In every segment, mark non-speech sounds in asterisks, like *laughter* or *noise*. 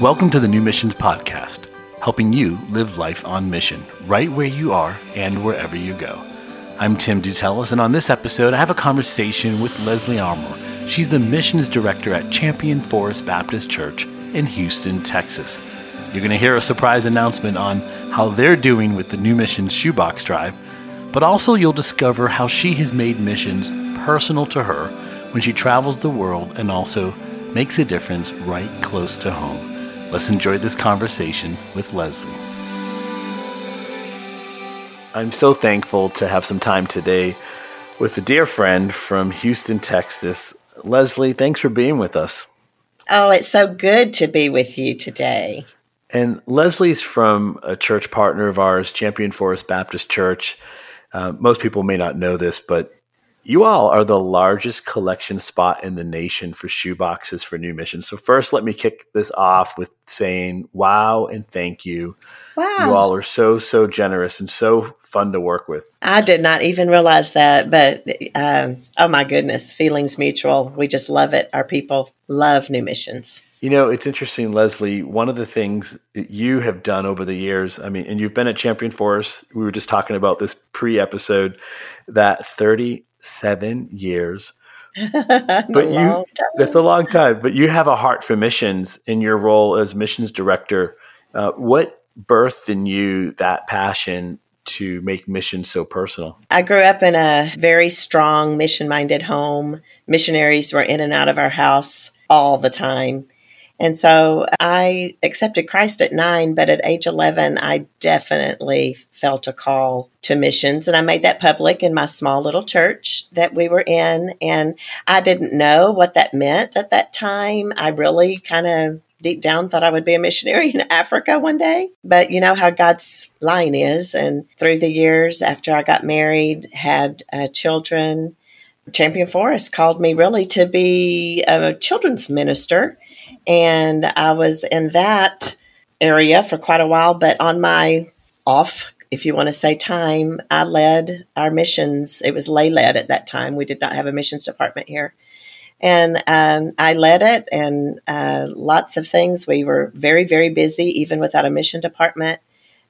Welcome to the New Missions Podcast, helping you live life on mission, right where you are and wherever you go. I'm Tim Dutellis, and on this episode, I have a conversation with Leslie Armour. She's the missions director at Champion Forest Baptist Church in Houston, Texas. You're going to hear a surprise announcement on how they're doing with the New Missions Shoebox Drive, but also you'll discover how she has made missions personal to her when she travels the world and also makes a difference right close to home. Let's enjoy this conversation with Leslie. I'm so thankful to have some time today with a dear friend from Houston, Texas. Leslie, thanks for being with us. Oh, it's so good to be with you today. And Leslie's from a church partner of ours, Champion Forest Baptist Church. Uh, most people may not know this, but you all are the largest collection spot in the nation for shoeboxes for new missions. So, first, let me kick this off with saying wow and thank you. Wow. You all are so, so generous and so fun to work with. I did not even realize that, but um, oh my goodness, feelings mutual. We just love it. Our people love new missions. You know, it's interesting, Leslie. One of the things that you have done over the years, I mean, and you've been at Champion Forest. We were just talking about this pre episode that 37 years. *laughs* but you, that's a long time, but you have a heart for missions in your role as missions director. Uh, what birthed in you that passion to make missions so personal? I grew up in a very strong mission minded home. Missionaries were in and out of our house all the time. And so I accepted Christ at nine, but at age 11, I definitely felt a call to missions. And I made that public in my small little church that we were in. And I didn't know what that meant at that time. I really kind of deep down thought I would be a missionary in Africa one day. But you know how God's line is. And through the years after I got married, had uh, children, Champion Forest called me really to be a children's minister and I was in that area for quite a while. But on my off, if you want to say time, I led our missions. It was lay led at that time. We did not have a missions department here. And um, I led it and uh, lots of things. We were very, very busy, even without a mission department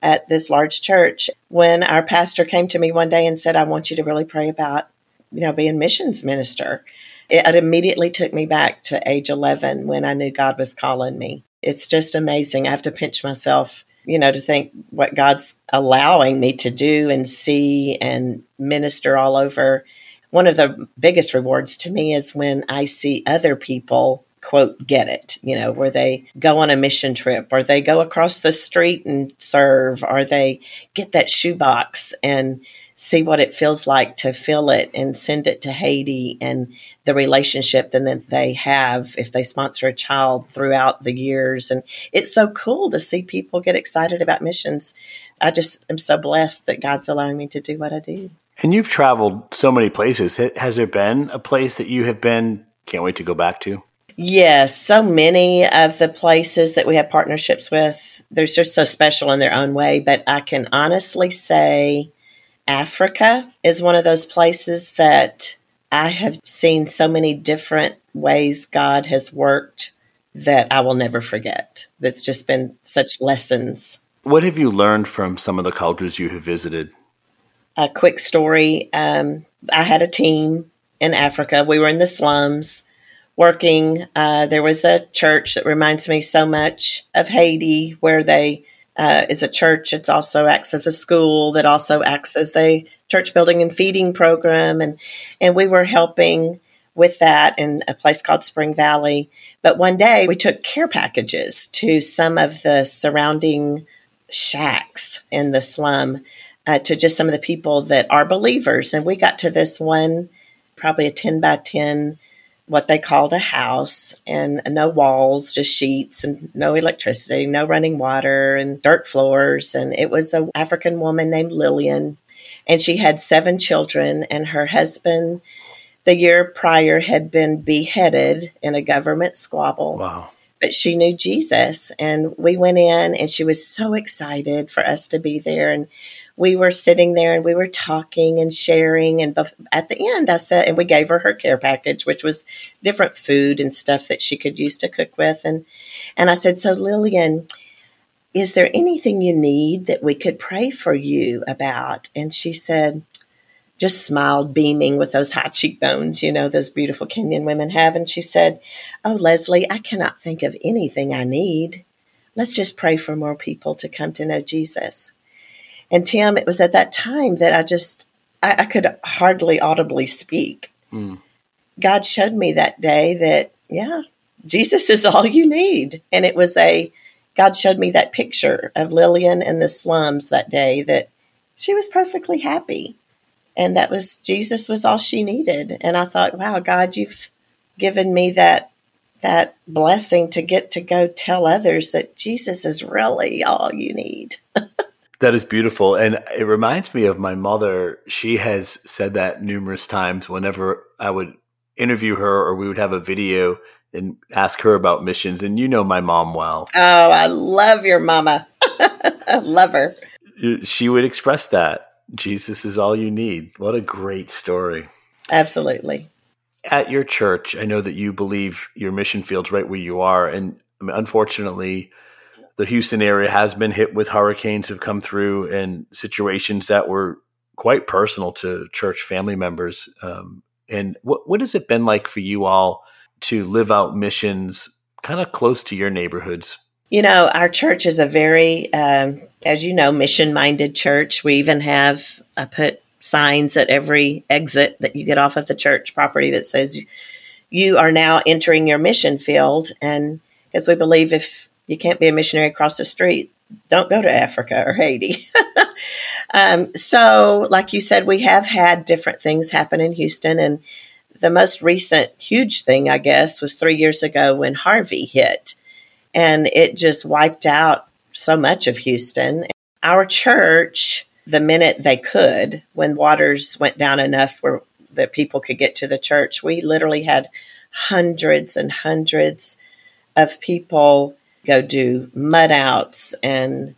at this large church. When our pastor came to me one day and said, I want you to really pray about, you know, being missions minister it immediately took me back to age 11 when I knew God was calling me. It's just amazing. I have to pinch myself, you know, to think what God's allowing me to do and see and minister all over. One of the biggest rewards to me is when I see other people quote get it you know where they go on a mission trip or they go across the street and serve or they get that shoebox and see what it feels like to fill it and send it to Haiti and the relationship that they have if they sponsor a child throughout the years. And it's so cool to see people get excited about missions. I just am so blessed that God's allowing me to do what I do. And you've traveled so many places. Has there been a place that you have been, can't wait to go back to? Yes, so many of the places that we have partnerships with, they're just so special in their own way. But I can honestly say Africa is one of those places that I have seen so many different ways God has worked that I will never forget. That's just been such lessons. What have you learned from some of the cultures you have visited? A quick story um, I had a team in Africa. We were in the slums working. Uh, there was a church that reminds me so much of Haiti where they uh, is a church. It also acts as a school that also acts as a church building and feeding program. And, and we were helping with that in a place called Spring Valley. But one day we took care packages to some of the surrounding shacks in the slum uh, to just some of the people that are believers. And we got to this one, probably a 10 by 10 what they called a house and no walls, just sheets and no electricity, no running water and dirt floors. And it was an African woman named Lillian. And she had seven children, and her husband, the year prior, had been beheaded in a government squabble. Wow. But she knew Jesus. And we went in, and she was so excited for us to be there. And we were sitting there and we were talking and sharing. And at the end, I said, and we gave her her care package, which was different food and stuff that she could use to cook with. And, and I said, So Lillian, is there anything you need that we could pray for you about? And she said, just smiled, beaming with those high cheekbones, you know, those beautiful Kenyan women have. And she said, Oh, Leslie, I cannot think of anything I need. Let's just pray for more people to come to know Jesus. And Tim, it was at that time that I just, I, I could hardly audibly speak. Mm. God showed me that day that, yeah, Jesus is all you need. And it was a, God showed me that picture of Lillian in the slums that day that she was perfectly happy. And that was, Jesus was all she needed. And I thought, wow, God, you've given me that that blessing to get to go tell others that Jesus is really all you need. *laughs* That is beautiful. And it reminds me of my mother. She has said that numerous times whenever I would interview her or we would have a video and ask her about missions. And you know my mom well. Oh, I love your mama. *laughs* I love her. She would express that Jesus is all you need. What a great story. Absolutely. At your church, I know that you believe your mission field's right where you are. And unfortunately, the Houston area has been hit with hurricanes have come through and situations that were quite personal to church family members. Um, and what what has it been like for you all to live out missions kind of close to your neighborhoods? You know, our church is a very, um, as you know, mission minded church. We even have I put signs at every exit that you get off of the church property that says you are now entering your mission field, and because we believe if you can't be a missionary across the street. Don't go to Africa or Haiti. *laughs* um, so, like you said, we have had different things happen in Houston. And the most recent huge thing, I guess, was three years ago when Harvey hit. And it just wiped out so much of Houston. Our church, the minute they could, when waters went down enough where that people could get to the church, we literally had hundreds and hundreds of people go do mud outs and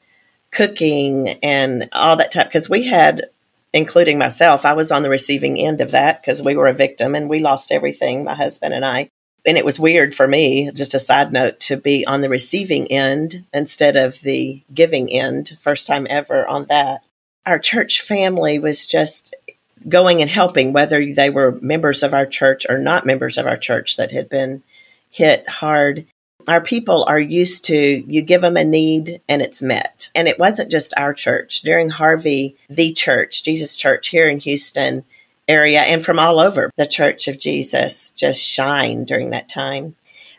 cooking and all that type because we had including myself i was on the receiving end of that because we were a victim and we lost everything my husband and i. And it was weird for me just a side note to be on the receiving end instead of the giving end first time ever on that. Our church family was just going and helping whether they were members of our church or not members of our church that had been hit hard our people are used to you give them a need and it's met. And it wasn't just our church. During Harvey, the church, Jesus Church here in Houston area and from all over, the Church of Jesus just shined during that time.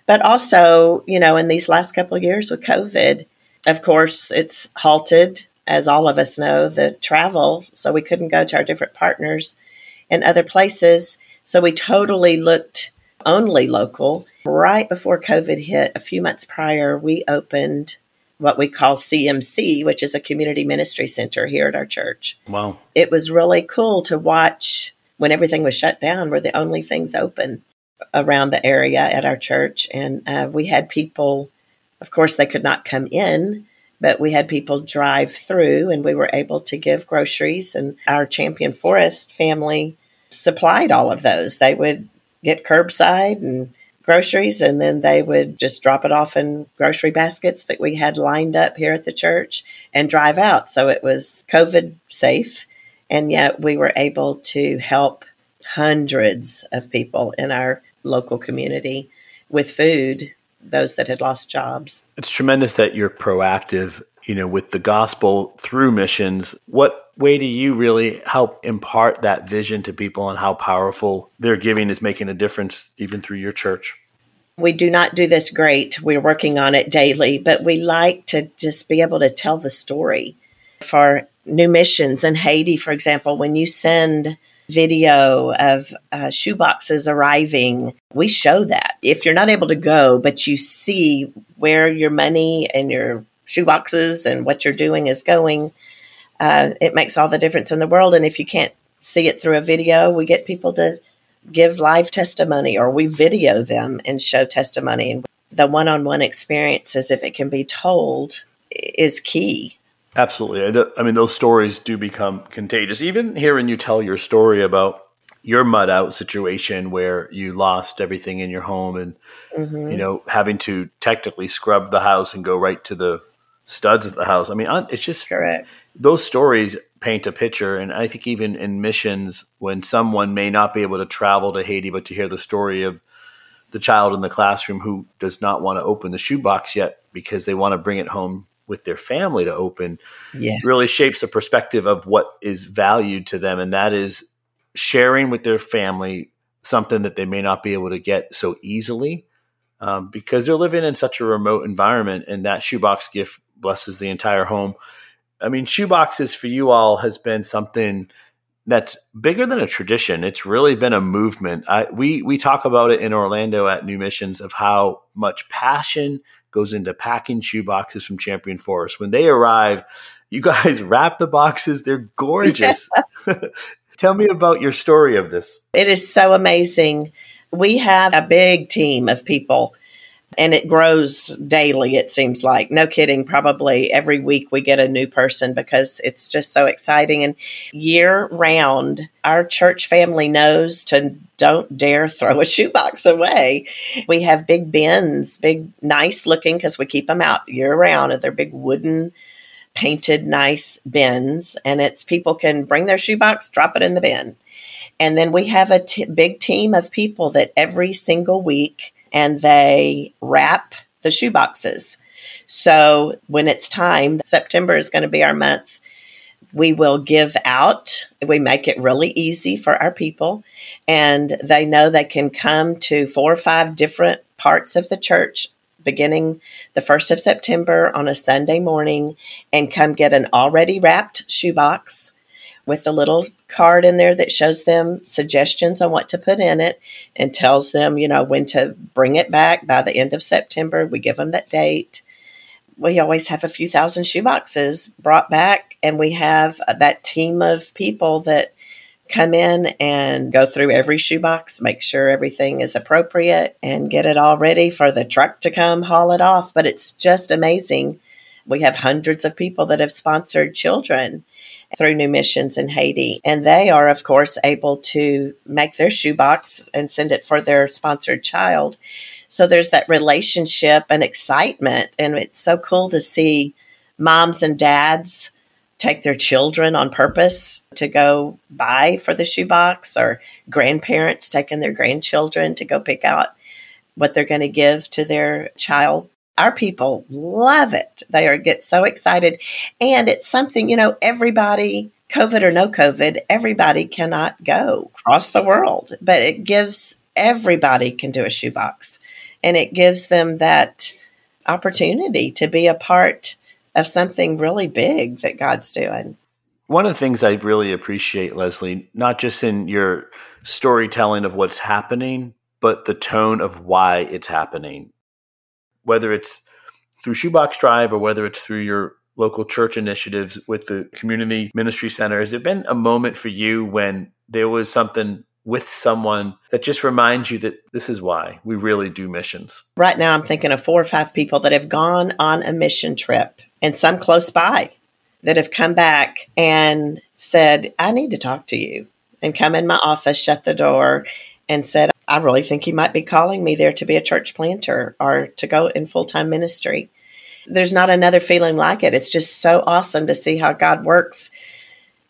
But also, you know, in these last couple of years with COVID, of course, it's halted, as all of us know, the travel. So we couldn't go to our different partners in other places. So we totally looked only local. Right before COVID hit, a few months prior, we opened what we call CMC, which is a community ministry center here at our church. Wow. It was really cool to watch when everything was shut down, we're the only things open around the area at our church. And uh, we had people, of course, they could not come in, but we had people drive through and we were able to give groceries. And our Champion Forest family supplied all of those. They would get curbside and groceries and then they would just drop it off in grocery baskets that we had lined up here at the church and drive out. So it was covid safe and yet we were able to help hundreds of people in our local community with food those that had lost jobs. It's tremendous that you're proactive you know with the gospel through missions what way do you really help impart that vision to people and how powerful their giving is making a difference even through your church? We do not do this great. We're working on it daily, but we like to just be able to tell the story. For new missions in Haiti, for example, when you send video of uh, shoeboxes arriving, we show that. If you're not able to go, but you see where your money and your shoeboxes and what you're doing is going, uh, it makes all the difference in the world. And if you can't see it through a video, we get people to give live testimony or we video them and show testimony. And the one on one experiences, if it can be told, is key. Absolutely. I mean, those stories do become contagious. Even hearing you tell your story about your mud out situation where you lost everything in your home and, mm-hmm. you know, having to technically scrub the house and go right to the studs at the house. I mean, it's just correct. Those stories paint a picture. And I think even in missions, when someone may not be able to travel to Haiti, but to hear the story of the child in the classroom who does not want to open the shoebox yet because they want to bring it home with their family to open yes. really shapes a perspective of what is valued to them. And that is sharing with their family something that they may not be able to get so easily um, because they're living in such a remote environment. And that shoebox gift blesses the entire home. I mean, shoeboxes for you all has been something that's bigger than a tradition. It's really been a movement. I, we we talk about it in Orlando at New Missions of how much passion goes into packing shoe boxes from Champion Forest. When they arrive, you guys *laughs* wrap the boxes. They're gorgeous. *laughs* Tell me about your story of this. It is so amazing. We have a big team of people and it grows daily it seems like. No kidding probably every week we get a new person because it's just so exciting. And year round our church family knows to don't dare throw a *laughs* shoebox away. We have big bins big nice looking because we keep them out year round and they're big wooden painted nice bins and it's people can bring their shoebox drop it in the bin. And then we have a t- big team of people that every single week and they wrap the shoe boxes. So when it's time, September is going to be our month. We will give out. We make it really easy for our people, and they know they can come to four or five different parts of the church beginning the 1st of September on a Sunday morning and come get an already wrapped shoebox with a little card in there that shows them suggestions on what to put in it and tells them, you know, when to bring it back by the end of September. We give them that date. We always have a few thousand shoeboxes brought back, and we have uh, that team of people that come in and go through every shoebox, make sure everything is appropriate, and get it all ready for the truck to come haul it off. But it's just amazing. We have hundreds of people that have sponsored children through New Missions in Haiti. And they are, of course, able to make their shoebox and send it for their sponsored child. So there's that relationship and excitement. And it's so cool to see moms and dads take their children on purpose to go buy for the shoebox or grandparents taking their grandchildren to go pick out what they're going to give to their child our people love it. They are get so excited. And it's something, you know, everybody, COVID or no COVID, everybody cannot go across the world. But it gives everybody can do a shoebox. And it gives them that opportunity to be a part of something really big that God's doing. One of the things I really appreciate, Leslie, not just in your storytelling of what's happening, but the tone of why it's happening whether it's through Shoebox Drive or whether it's through your local church initiatives with the community ministry center, has there been a moment for you when there was something with someone that just reminds you that this is why we really do missions? Right now, I'm thinking of four or five people that have gone on a mission trip and some close by that have come back and said, I need to talk to you, and come in my office, shut the door, and said, I really think he might be calling me there to be a church planter or to go in full time ministry. There's not another feeling like it. It's just so awesome to see how God works.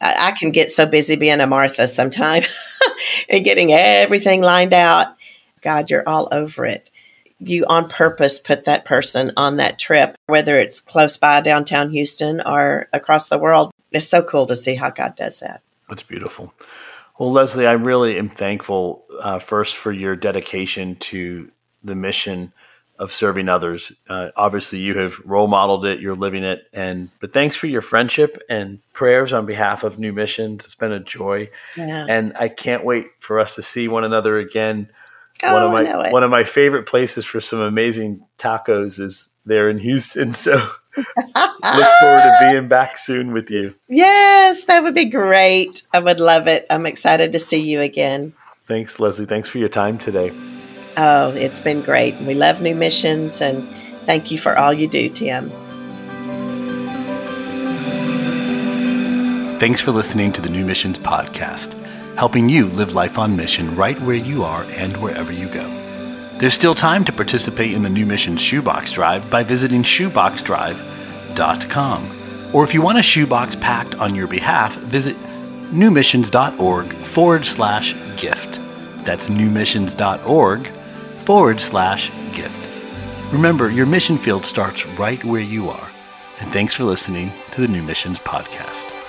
I, I can get so busy being a Martha sometime *laughs* and getting everything lined out. God, you're all over it. You on purpose put that person on that trip, whether it's close by downtown Houston or across the world. It's so cool to see how God does that. That's beautiful. Well, Leslie, I really am thankful uh, first for your dedication to the mission of serving others. Uh, obviously, you have role modeled it, you're living it, and but thanks for your friendship and prayers on behalf of New Missions. It's been a joy, yeah. and I can't wait for us to see one another again. Oh, one of my one of my favorite places for some amazing tacos is there in Houston. *laughs* So look forward to being back soon with you. Yes, that would be great. I would love it. I'm excited to see you again. Thanks, Leslie. Thanks for your time today. Oh, it's been great. We love new missions and thank you for all you do, Tim. Thanks for listening to the New Missions Podcast, helping you live life on mission right where you are and wherever you go. There's still time to participate in the New Missions Shoebox Drive by visiting shoeboxdrive.com. Or if you want a shoebox packed on your behalf, visit newmissions.org forward slash gift. That's newmissions.org forward slash gift. Remember, your mission field starts right where you are. And thanks for listening to the New Missions Podcast.